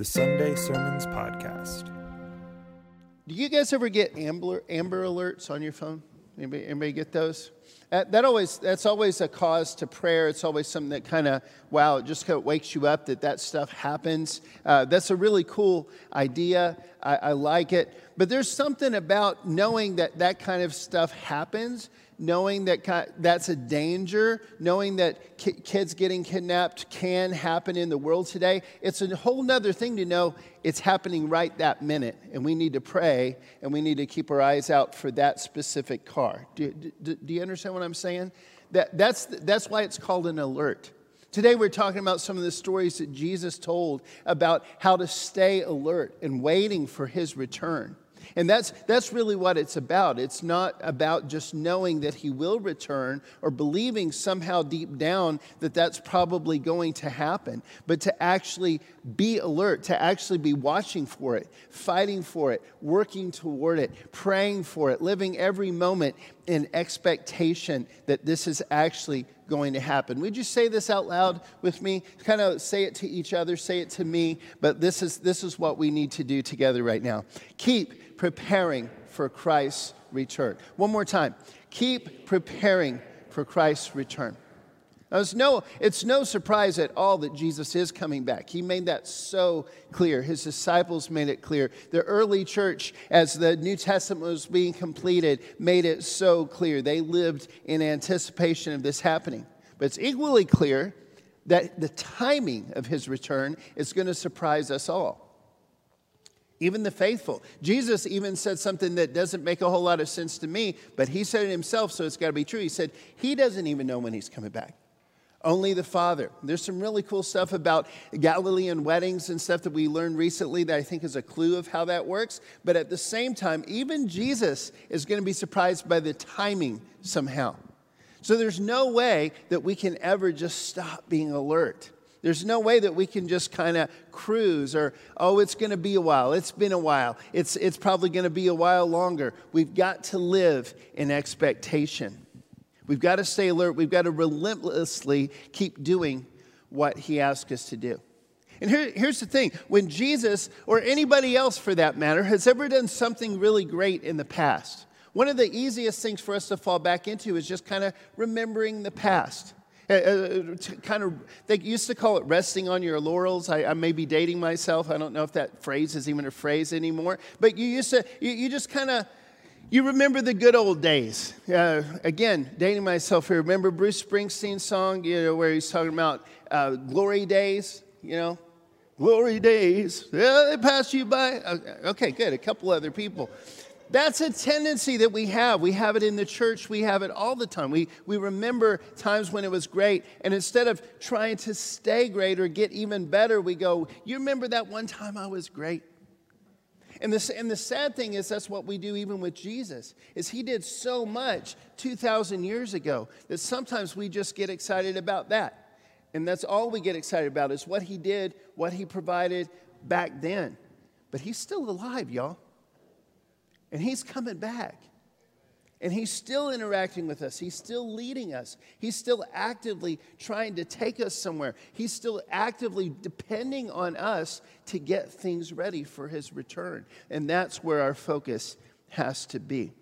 the Sunday Sermons Podcast. Do you guys ever get Amber, Amber alerts on your phone? Anybody, anybody get those? That, that always that's always a cause to prayer. It's always something that kind of wow, it just kind of wakes you up that that stuff happens. Uh, that's a really cool idea. I, I like it. But there's something about knowing that that kind of stuff happens knowing that that's a danger, knowing that kids getting kidnapped can happen in the world today, it's a whole nother thing to know it's happening right that minute. And we need to pray and we need to keep our eyes out for that specific car. Do, do, do you understand what I'm saying? That, that's, that's why it's called an alert. Today, we're talking about some of the stories that Jesus told about how to stay alert and waiting for his return. And that's, that's really what it's about. It's not about just knowing that he will return or believing somehow deep down that that's probably going to happen, but to actually be alert, to actually be watching for it, fighting for it, working toward it, praying for it, living every moment in expectation that this is actually going to happen. Would you say this out loud with me? Kind of say it to each other, say it to me, but this is, this is what we need to do together right now. Keep preparing for Christ's return. One more time. Keep preparing for Christ's return. Now, it's no, it's no surprise at all that Jesus is coming back. He made that so clear. His disciples made it clear. The early church, as the New Testament was being completed, made it so clear. They lived in anticipation of this happening. But it's equally clear that the timing of his return is going to surprise us all even the faithful. Jesus even said something that doesn't make a whole lot of sense to me, but he said it himself, so it's got to be true. He said he doesn't even know when he's coming back. Only the Father. There's some really cool stuff about Galilean weddings and stuff that we learned recently that I think is a clue of how that works. But at the same time, even Jesus is going to be surprised by the timing somehow. So there's no way that we can ever just stop being alert. There's no way that we can just kind of cruise or, oh, it's going to be a while. It's been a while. It's, it's probably going to be a while longer. We've got to live in expectation. We've got to stay alert. We've got to relentlessly keep doing what He asks us to do. And here, here's the thing when Jesus, or anybody else for that matter, has ever done something really great in the past, one of the easiest things for us to fall back into is just kind of remembering the past. Uh, uh kind of, they used to call it resting on your laurels. I, I, may be dating myself. I don't know if that phrase is even a phrase anymore. But you used to, you, you just kind of, you remember the good old days. Uh, again, dating myself here. Remember Bruce Springsteen's song, you know, where he's talking about uh, glory days, you know? Glory days, yeah, they pass you by. Okay, good. A couple other people. That's a tendency that we have. We have it in the church, we have it all the time. We, we remember times when it was great, and instead of trying to stay great or get even better, we go, You remember that one time I was great? And, and the sad thing is that's what we do even with jesus is he did so much 2000 years ago that sometimes we just get excited about that. And that's all we get excited about is what he did what he provided back then. But he's still alive y'all. And He's coming back. And He's still interacting with us. He's still leading us. He's still actively trying to take us somewhere. He's still actively depending on us to get things ready for His return. And that's where our focus has to be.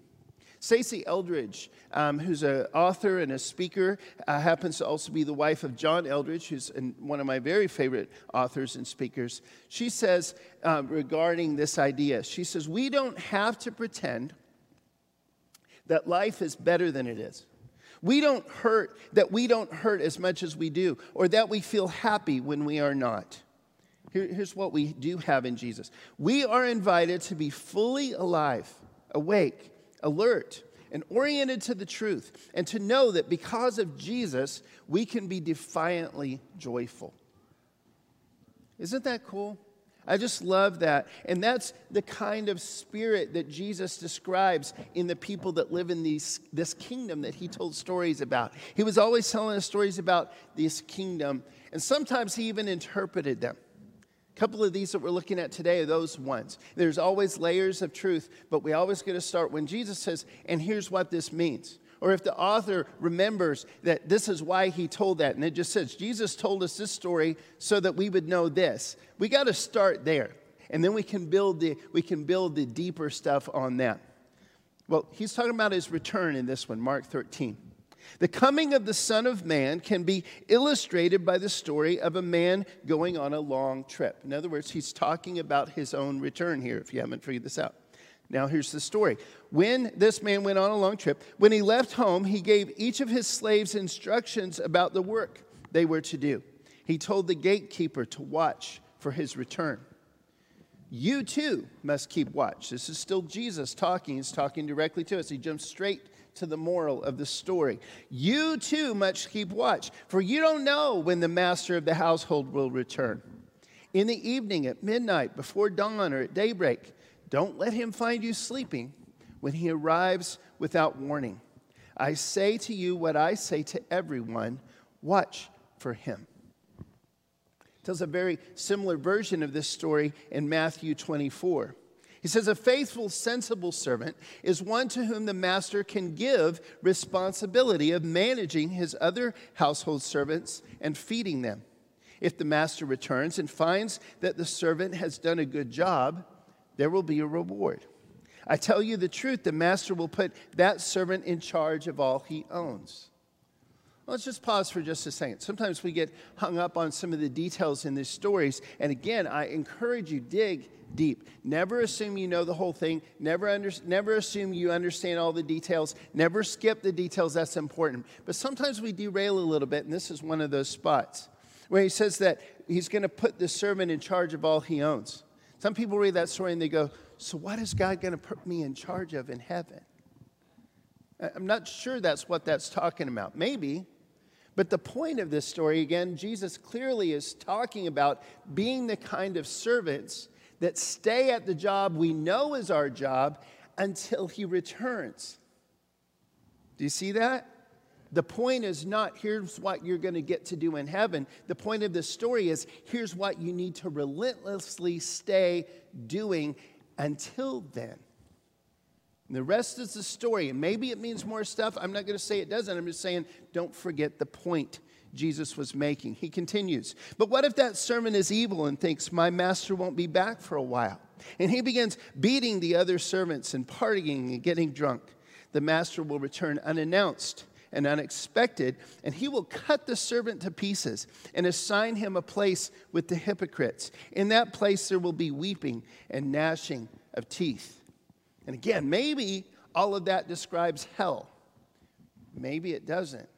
Stasi Eldredge, um, who's an author and a speaker, uh, happens to also be the wife of John Eldredge, who's an, one of my very favorite authors and speakers. She says uh, regarding this idea, she says, We don't have to pretend that life is better than it is. We don't hurt, that we don't hurt as much as we do, or that we feel happy when we are not. Here, here's what we do have in Jesus we are invited to be fully alive, awake, alert, and oriented to the truth, and to know that because of Jesus, we can be defiantly joyful. Isn't that cool? I just love that. And that's the kind of spirit that Jesus describes in the people that live in these, this kingdom that he told stories about. He was always telling us stories about this kingdom, and sometimes he even interpreted them A couple of these that we're looking at today are those ones. There's always layers of truth, but we always get to start when Jesus says, and here's what this means. Or if the author remembers that this is why he told that, and it just says, Jesus told us this story so that we would know this. We got to start there. And then we can build the, we can build the deeper stuff on that. Well, he's talking about his return in this one, Mark 13. The coming of the Son of Man can be illustrated by the story of a man going on a long trip. In other words, he's talking about his own return here, if you haven't figured this out. Now, here's the story. When this man went on a long trip, when he left home, he gave each of his slaves instructions about the work they were to do. He told the gatekeeper to watch for his return. You too must keep watch. This is still Jesus talking. He's talking directly to us. He jumps straight to the moral of the story. You too must keep watch, for you don't know when the master of the household will return. In the evening, at midnight, before dawn, or at daybreak, don't let him find you sleeping when he arrives without warning. I say to you what I say to everyone watch for him. Tells a very similar version of this story in Matthew 24. He says, A faithful, sensible servant is one to whom the master can give responsibility of managing his other household servants and feeding them. If the master returns and finds that the servant has done a good job, there will be a reward. I tell you the truth, the master will put that servant in charge of all he owns. Let's just pause for just a second. Sometimes we get hung up on some of the details in these stories. And again, I encourage you, dig deep. Never assume you know the whole thing. Never, under, never assume you understand all the details. Never skip the details. That's important. But sometimes we derail a little bit, and this is one of those spots where he says that he's going to put the servant in charge of all he owns. Some people read that story and they go, So, what is God going to put me in charge of in heaven? I'm not sure that's what that's talking about. Maybe. But the point of this story, again, Jesus clearly is talking about being the kind of servants that stay at the job we know is our job until he returns. Do you see that? The point is not here's what you're going to get to do in heaven. The point of this story is here's what you need to relentlessly stay doing until then. And the rest is the story. And maybe it means more stuff. I'm not going to say it doesn't. I'm just saying don't forget the point Jesus was making. He continues. But what if that servant is evil and thinks, My master won't be back for a while? And he begins beating the other servants and partying and getting drunk. The master will return unannounced and unexpected, and he will cut the servant to pieces and assign him a place with the hypocrites. In that place there will be weeping and gnashing of teeth. And again, maybe all of that describes hell. Maybe it doesn't.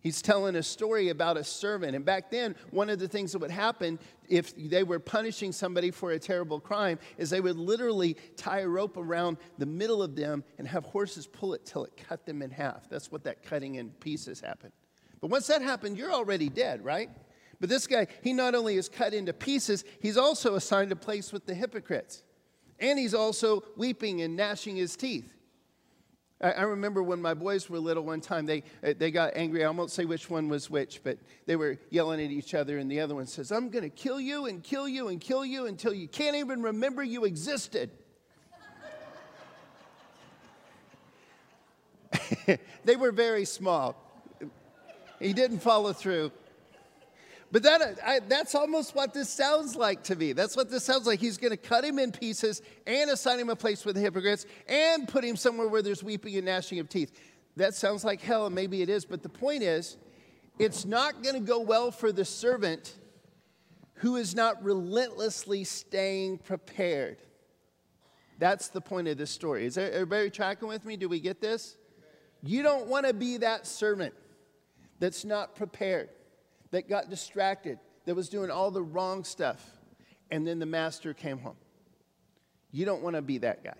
He's telling a story about a servant. And back then, one of the things that would happen if they were punishing somebody for a terrible crime is they would literally tie a rope around the middle of them and have horses pull it till it cut them in half. That's what that cutting in pieces happened. But once that happened, you're already dead, right? But this guy, he not only is cut into pieces, he's also assigned a place with the hypocrites. And he's also weeping and gnashing his teeth. I remember when my boys were little one time, they, uh, they got angry. I won't say which one was which, but they were yelling at each other, and the other one says, I'm going to kill you and kill you and kill you until you can't even remember you existed. they were very small. He didn't follow through. But that, I, that's almost what this sounds like to me. That's what this sounds like. He's going to cut him in pieces and assign him a place with the hypocrites and put him somewhere where there's weeping and gnashing of teeth. That sounds like hell, and maybe it is. But the point is, it's not going to go well for the servant who is not relentlessly staying prepared. That's the point of this story. Is everybody tracking with me? Do we get this? You don't want to be that servant that's not prepared that got distracted, that was doing all the wrong stuff, and then the master came home. You don't want to be that guy.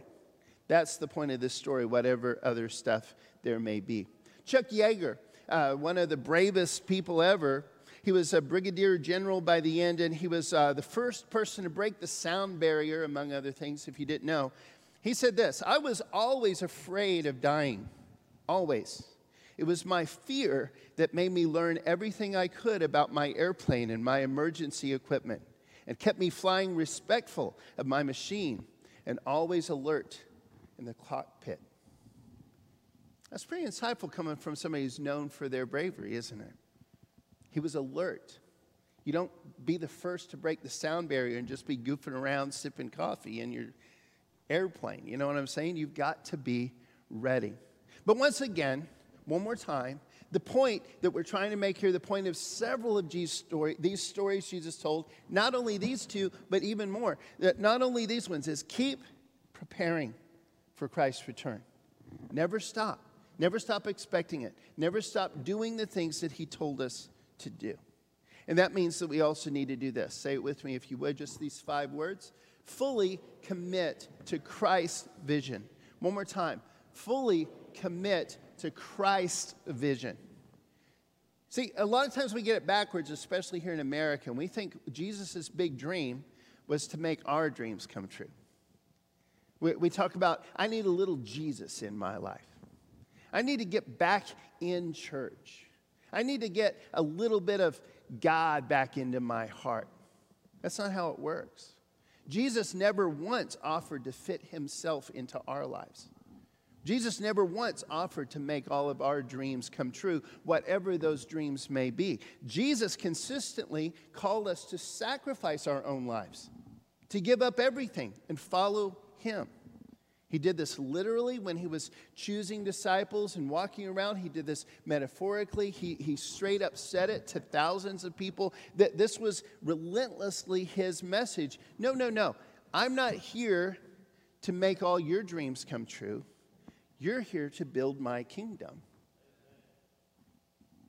That's the point of this story, whatever other stuff there may be. Chuck Yeager, uh, one of the bravest people ever, he was a brigadier general by the end, and he was uh, the first person to break the sound barrier, among other things, if you didn't know. He said this I was always afraid of dying, always. It was my fear that made me learn everything I could about my airplane and my emergency equipment and kept me flying respectful of my machine and always alert in the cockpit. That's pretty insightful coming from somebody who's known for their bravery, isn't it? He was alert. You don't be the first to break the sound barrier and just be goofing around sipping coffee in your airplane. You know what I'm saying? You've got to be ready. But once again, one more time, the point that we're trying to make here, the point of several of Jesus story, these stories Jesus told, not only these two, but even more, that not only these ones, is keep preparing for Christ's return. Never stop. Never stop expecting it. Never stop doing the things that He told us to do. And that means that we also need to do this. Say it with me, if you would, just these five words. Fully commit to Christ's vision. One more time. Fully commit to Christ's vision. See, a lot of times we get it backwards, especially here in America, and we think Jesus' big dream was to make our dreams come true. We, we talk about, I need a little Jesus in my life. I need to get back in church. I need to get a little bit of God back into my heart. That's not how it works. Jesus never once offered to fit himself into our lives. Jesus never once offered to make all of our dreams come true, whatever those dreams may be. Jesus consistently called us to sacrifice our own lives, to give up everything and follow him. He did this literally when he was choosing disciples and walking around. He did this metaphorically. He, he straight up said it to thousands of people that this was relentlessly his message. No, no, no. I'm not here to make all your dreams come true. You're here to build my kingdom.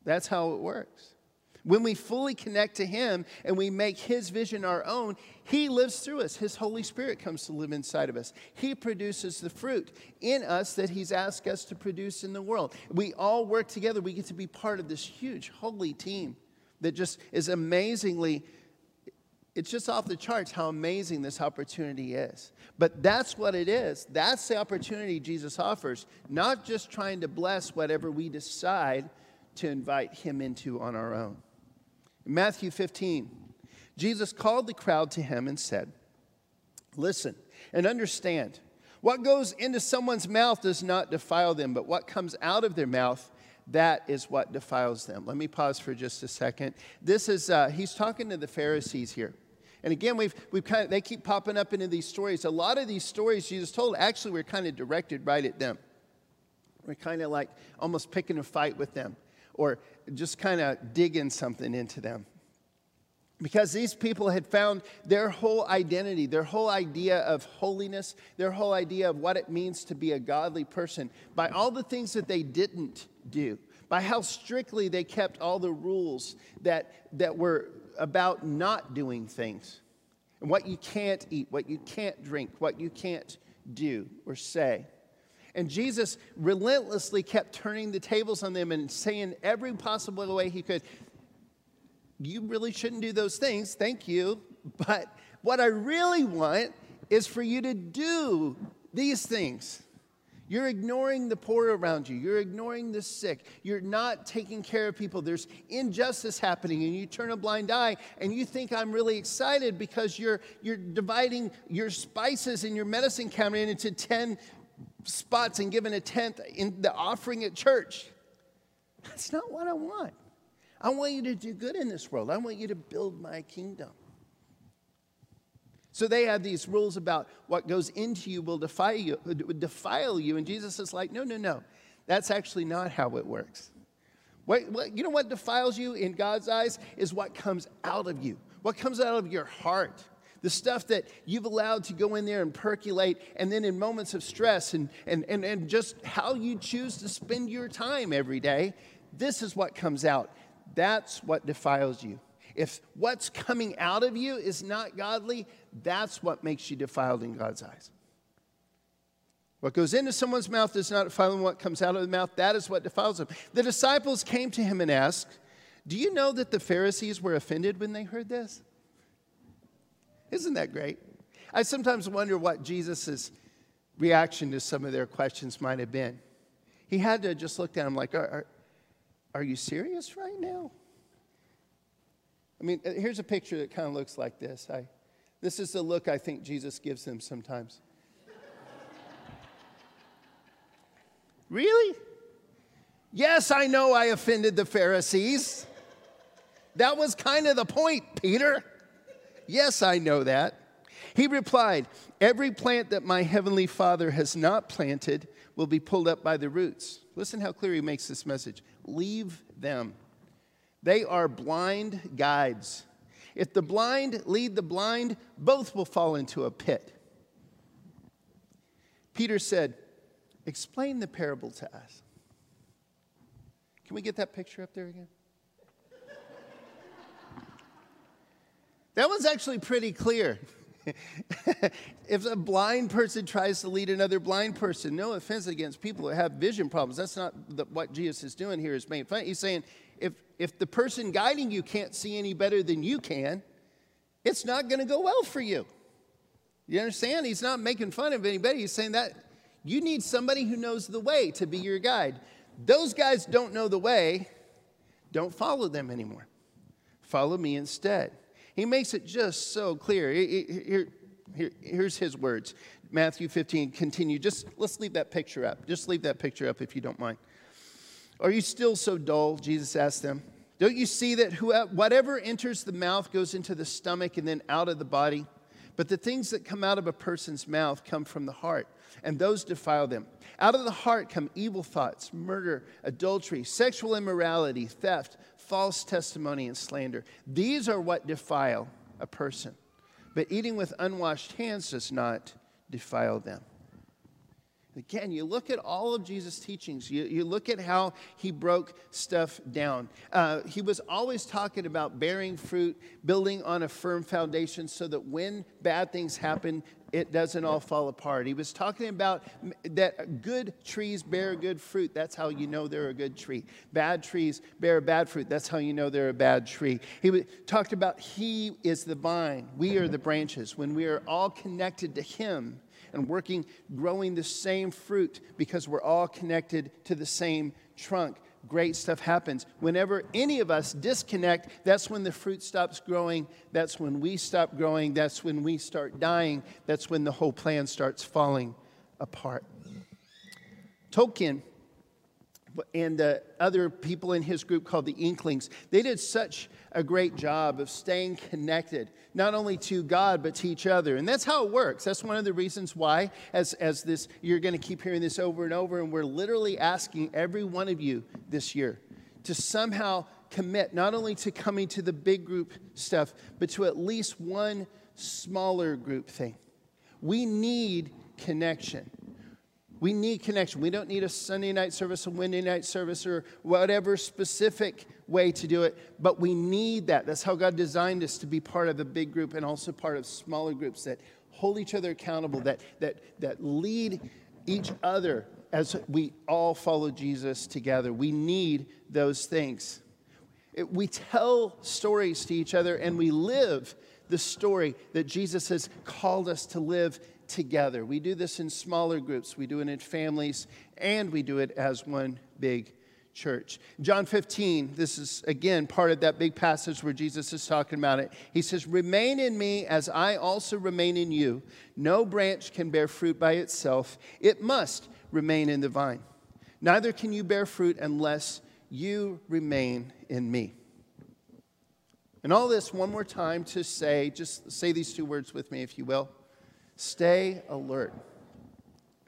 That's how it works. When we fully connect to Him and we make His vision our own, He lives through us. His Holy Spirit comes to live inside of us. He produces the fruit in us that He's asked us to produce in the world. We all work together. We get to be part of this huge, holy team that just is amazingly it's just off the charts how amazing this opportunity is. But that's what it is. That's the opportunity Jesus offers, not just trying to bless whatever we decide to invite Him into on our own. In Matthew 15, Jesus called the crowd to Him and said, Listen and understand. What goes into someone's mouth does not defile them, but what comes out of their mouth, that is what defiles them. Let me pause for just a second. This is, uh, he's talking to the Pharisees here. And again, we've, we've kind of, they keep popping up into these stories. A lot of these stories Jesus told actually were kind of directed right at them. We're kind of like almost picking a fight with them or just kind of digging something into them. Because these people had found their whole identity, their whole idea of holiness, their whole idea of what it means to be a godly person by all the things that they didn't do, by how strictly they kept all the rules that, that were about not doing things and what you can't eat, what you can't drink, what you can't do or say. And Jesus relentlessly kept turning the tables on them and saying every possible way he could, You really shouldn't do those things, thank you. But what I really want is for you to do these things. You're ignoring the poor around you. You're ignoring the sick. You're not taking care of people. There's injustice happening, and you turn a blind eye and you think I'm really excited because you're, you're dividing your spices in your medicine cabinet into 10 spots and giving a tenth in the offering at church. That's not what I want. I want you to do good in this world, I want you to build my kingdom. So they have these rules about what goes into you will defile you, defile you. And Jesus is like, no, no, no. That's actually not how it works. What, what, you know what defiles you in God's eyes is what comes out of you, what comes out of your heart. The stuff that you've allowed to go in there and percolate, and then in moments of stress and, and, and, and just how you choose to spend your time every day, this is what comes out. That's what defiles you. If what's coming out of you is not godly, that's what makes you defiled in God's eyes. What goes into someone's mouth is not defiling what comes out of the mouth. That is what defiles them. The disciples came to him and asked, Do you know that the Pharisees were offended when they heard this? Isn't that great? I sometimes wonder what Jesus' reaction to some of their questions might have been. He had to just look at them like, Are, are, are you serious right now? I mean, uh, here's a picture that kind of looks like this. I, this is the look I think Jesus gives them sometimes. really? Yes, I know I offended the Pharisees. That was kind of the point, Peter. Yes, I know that. He replied, Every plant that my heavenly Father has not planted will be pulled up by the roots. Listen how clear he makes this message. Leave them. They are blind guides. If the blind lead the blind, both will fall into a pit. Peter said, Explain the parable to us. Can we get that picture up there again? that was actually pretty clear. if a blind person tries to lead another blind person, no offense against people that have vision problems, that's not the, what Jesus is doing here. Is making fun. He's saying if if the person guiding you can't see any better than you can, it's not going to go well for you. You understand? He's not making fun of anybody. He's saying that you need somebody who knows the way to be your guide. Those guys don't know the way. Don't follow them anymore. Follow me instead. He makes it just so clear. Here, here, here's his words Matthew 15, continue. Just let's leave that picture up. Just leave that picture up if you don't mind. Are you still so dull? Jesus asked them. Don't you see that whatever enters the mouth goes into the stomach and then out of the body? But the things that come out of a person's mouth come from the heart, and those defile them. Out of the heart come evil thoughts, murder, adultery, sexual immorality, theft, false testimony, and slander. These are what defile a person. But eating with unwashed hands does not defile them. Again, you look at all of Jesus' teachings, you, you look at how he broke stuff down. Uh, he was always talking about bearing fruit, building on a firm foundation so that when bad things happen, it doesn't all fall apart. He was talking about that good trees bear good fruit. That's how you know they're a good tree. Bad trees bear bad fruit. That's how you know they're a bad tree. He talked about He is the vine, we are the branches. When we are all connected to Him, and working, growing the same fruit because we're all connected to the same trunk. Great stuff happens. Whenever any of us disconnect, that's when the fruit stops growing. That's when we stop growing. That's when we start dying. That's when the whole plan starts falling apart. Tolkien and uh, other people in his group called the Inklings, they did such a great job of staying connected, not only to God, but to each other. And that's how it works. That's one of the reasons why, as, as this, you're going to keep hearing this over and over, and we're literally asking every one of you this year to somehow commit not only to coming to the big group stuff, but to at least one smaller group thing. We need connection. We need connection. We don't need a Sunday night service, a Wednesday night service, or whatever specific way to do it, but we need that. That's how God designed us to be part of a big group and also part of smaller groups that hold each other accountable, that, that, that lead each other as we all follow Jesus together. We need those things. It, we tell stories to each other and we live the story that Jesus has called us to live together. We do this in smaller groups, we do it in families, and we do it as one big church. John 15, this is again part of that big passage where Jesus is talking about it. He says, Remain in me as I also remain in you. No branch can bear fruit by itself, it must remain in the vine. Neither can you bear fruit unless you remain in me. And all this one more time to say, just say these two words with me, if you will. Stay alert.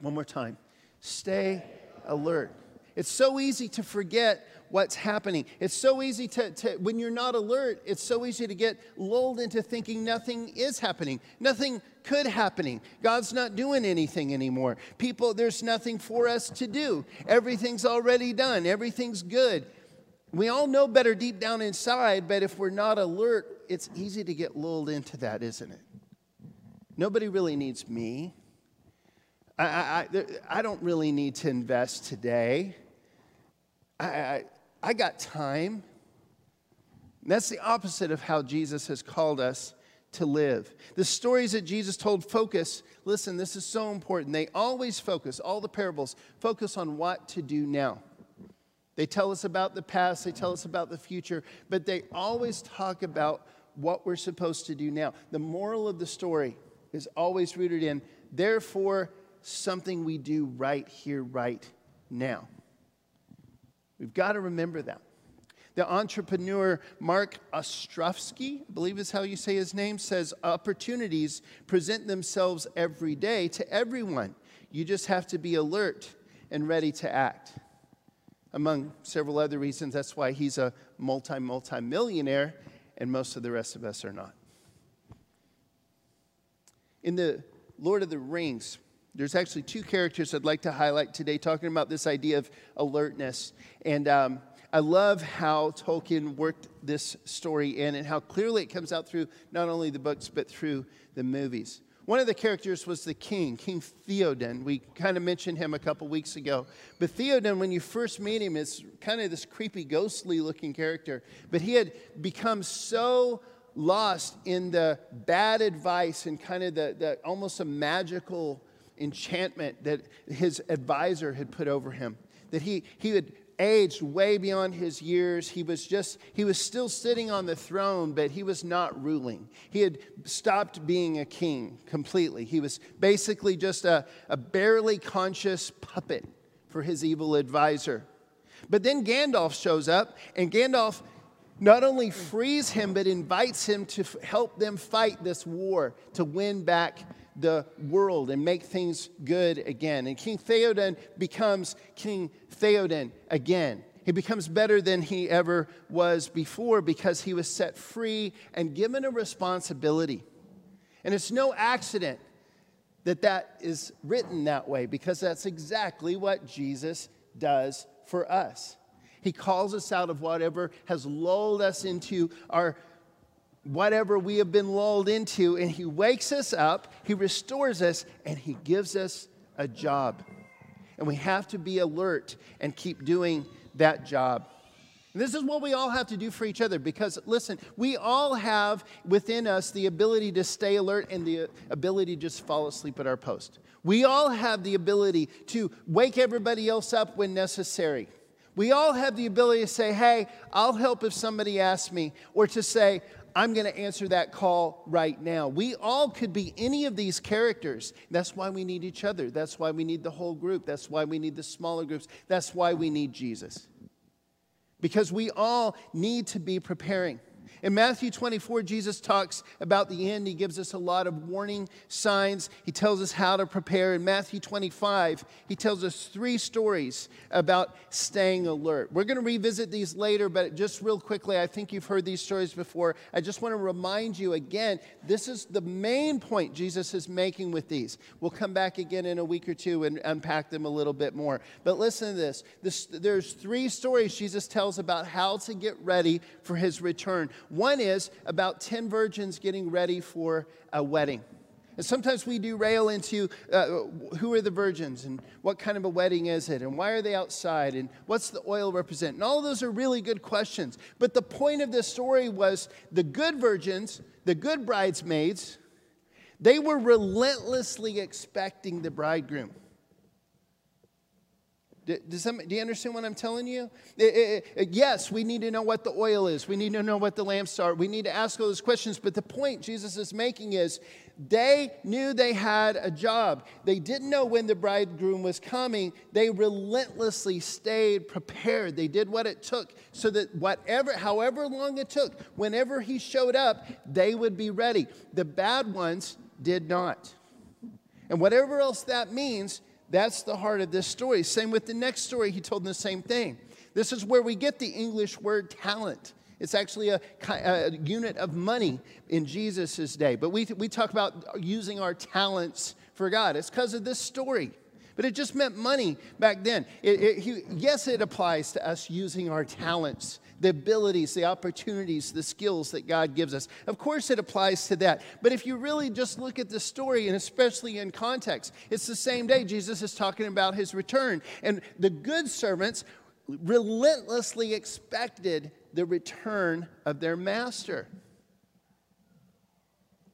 One more time. Stay alert. It's so easy to forget what's happening. It's so easy to, to, when you're not alert, it's so easy to get lulled into thinking nothing is happening. Nothing could happening. God's not doing anything anymore. People, there's nothing for us to do. Everything's already done. Everything's good. We all know better deep down inside, but if we're not alert, it's easy to get lulled into that, isn't it? Nobody really needs me. I, I, I don't really need to invest today. I, I, I got time. And that's the opposite of how Jesus has called us to live. The stories that Jesus told focus, listen, this is so important. They always focus, all the parables focus on what to do now. They tell us about the past, they tell us about the future, but they always talk about what we're supposed to do now. The moral of the story is always rooted in, therefore, something we do right here, right now. We've got to remember that. The entrepreneur Marc Ostrofsky, I believe is how you say his name, says opportunities present themselves every day to everyone. You just have to be alert and ready to act. Among several other reasons, that's why he's a multi, multi millionaire, and most of the rest of us are not. In the Lord of the Rings, there's actually two characters I'd like to highlight today, talking about this idea of alertness. And um, I love how Tolkien worked this story in and how clearly it comes out through not only the books, but through the movies. One of the characters was the king, King Theoden. We kind of mentioned him a couple weeks ago. But Theoden, when you first meet him, is kind of this creepy, ghostly looking character. But he had become so lost in the bad advice and kind of the, the almost a magical enchantment that his advisor had put over him that he, he had aged way beyond his years. He was just, he was still sitting on the throne, but he was not ruling. He had stopped being a king completely. He was basically just a, a barely conscious puppet for his evil advisor. But then Gandalf shows up, and Gandalf not only frees him, but invites him to f- help them fight this war to win back the world and make things good again. And King Theoden becomes King Theoden again. He becomes better than he ever was before because he was set free and given a responsibility. And it's no accident that that is written that way because that's exactly what Jesus does for us. He calls us out of whatever has lulled us into our whatever we have been lulled into, and He wakes us up, He restores us, and He gives us a job. And we have to be alert and keep doing that job. And this is what we all have to do for each other because, listen, we all have within us the ability to stay alert and the ability to just fall asleep at our post. We all have the ability to wake everybody else up when necessary. We all have the ability to say, hey, I'll help if somebody asks me, or to say, I'm going to answer that call right now. We all could be any of these characters. That's why we need each other. That's why we need the whole group. That's why we need the smaller groups. That's why we need Jesus. Because we all need to be preparing. In Matthew 24, Jesus talks about the end. He gives us a lot of warning signs. He tells us how to prepare. In Matthew 25, he tells us three stories about staying alert. We're going to revisit these later, but just real quickly, I think you've heard these stories before. I just want to remind you again this is the main point Jesus is making with these. We'll come back again in a week or two and unpack them a little bit more. But listen to this, this there's three stories Jesus tells about how to get ready for his return. One is about 10 virgins getting ready for a wedding. And sometimes we derail into uh, who are the virgins and what kind of a wedding is it and why are they outside and what's the oil represent? And all those are really good questions. But the point of this story was the good virgins, the good bridesmaids, they were relentlessly expecting the bridegroom. Does some, do you understand what I'm telling you? It, it, it, yes, we need to know what the oil is. We need to know what the lamps are. We need to ask all those questions. But the point Jesus is making is they knew they had a job. They didn't know when the bridegroom was coming. They relentlessly stayed prepared. They did what it took so that whatever, however long it took, whenever he showed up, they would be ready. The bad ones did not. And whatever else that means, that's the heart of this story. Same with the next story, he told the same thing. This is where we get the English word talent. It's actually a, a unit of money in Jesus' day. But we, we talk about using our talents for God. It's because of this story. But it just meant money back then. It, it, he, yes, it applies to us using our talents the abilities, the opportunities, the skills that God gives us. Of course, it applies to that. But if you really just look at the story, and especially in context, it's the same day Jesus is talking about his return. And the good servants relentlessly expected the return of their master.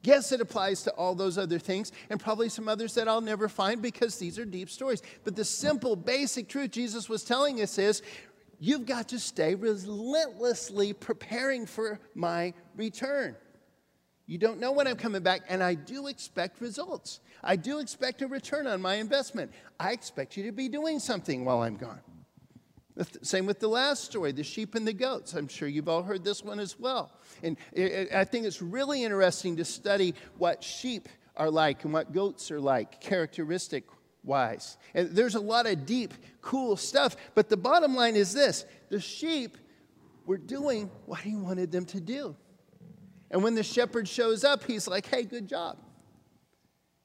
Yes, it applies to all those other things and probably some others that I'll never find because these are deep stories. But the simple, basic truth Jesus was telling us is You've got to stay relentlessly preparing for my return. You don't know when I'm coming back, and I do expect results. I do expect a return on my investment. I expect you to be doing something while I'm gone. Same with the last story, the sheep and the goats. I'm sure you've all heard this one as well. And I think it's really interesting to study what sheep are like and what goats are like, characteristic wise. And there's a lot of deep, cool stuff. But the bottom line is this the sheep were doing what he wanted them to do. And when the shepherd shows up, he's like, hey, good job.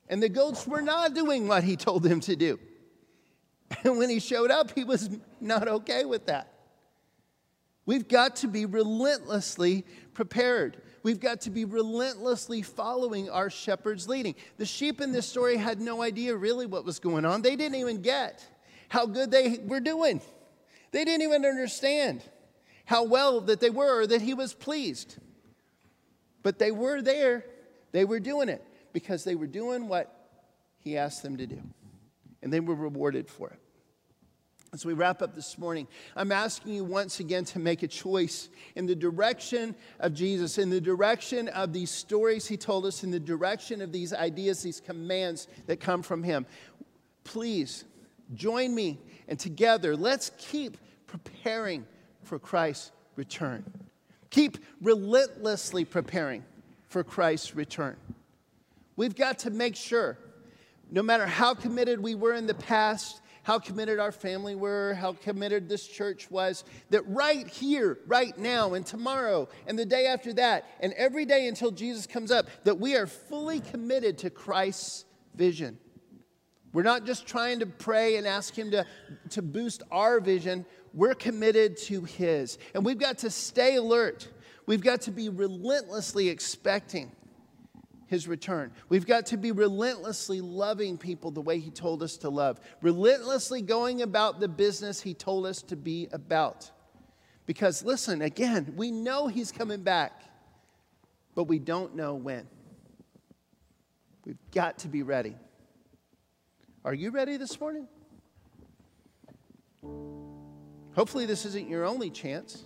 And the goats were not doing what he told them to do. And when he showed up, he was not okay with that. We've got to be relentlessly prepared. We've got to be relentlessly following our shepherd's leading. The sheep in this story had no idea really what was going on. They didn't even get how good they were doing. They didn't even understand how well that they were, that he was pleased. But they were there, they were doing it because they were doing what he asked them to do, and they were rewarded for it. As we wrap up this morning, I'm asking you once again to make a choice in the direction of Jesus, in the direction of these stories he told us, in the direction of these ideas, these commands that come from him. Please join me, and together let's keep preparing for Christ's return. Keep relentlessly preparing for Christ's return. We've got to make sure, no matter how committed we were in the past, how committed our family were, how committed this church was, that right here, right now, and tomorrow, and the day after that, and every day until Jesus comes up, that we are fully committed to Christ's vision. We're not just trying to pray and ask Him to, to boost our vision, we're committed to His. And we've got to stay alert, we've got to be relentlessly expecting his return. We've got to be relentlessly loving people the way he told us to love, relentlessly going about the business he told us to be about. Because listen, again, we know he's coming back, but we don't know when. We've got to be ready. Are you ready this morning? Hopefully, this isn't your only chance.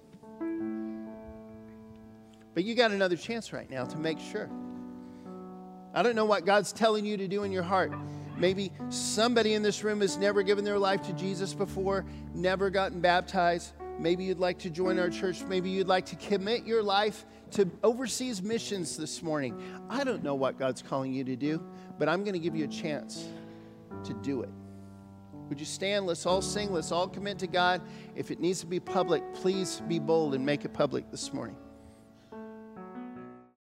But you got another chance right now to make sure. I don't know what God's telling you to do in your heart. Maybe somebody in this room has never given their life to Jesus before, never gotten baptized. Maybe you'd like to join our church. Maybe you'd like to commit your life to overseas missions this morning. I don't know what God's calling you to do, but I'm going to give you a chance to do it. Would you stand? Let's all sing. Let's all commit to God. If it needs to be public, please be bold and make it public this morning.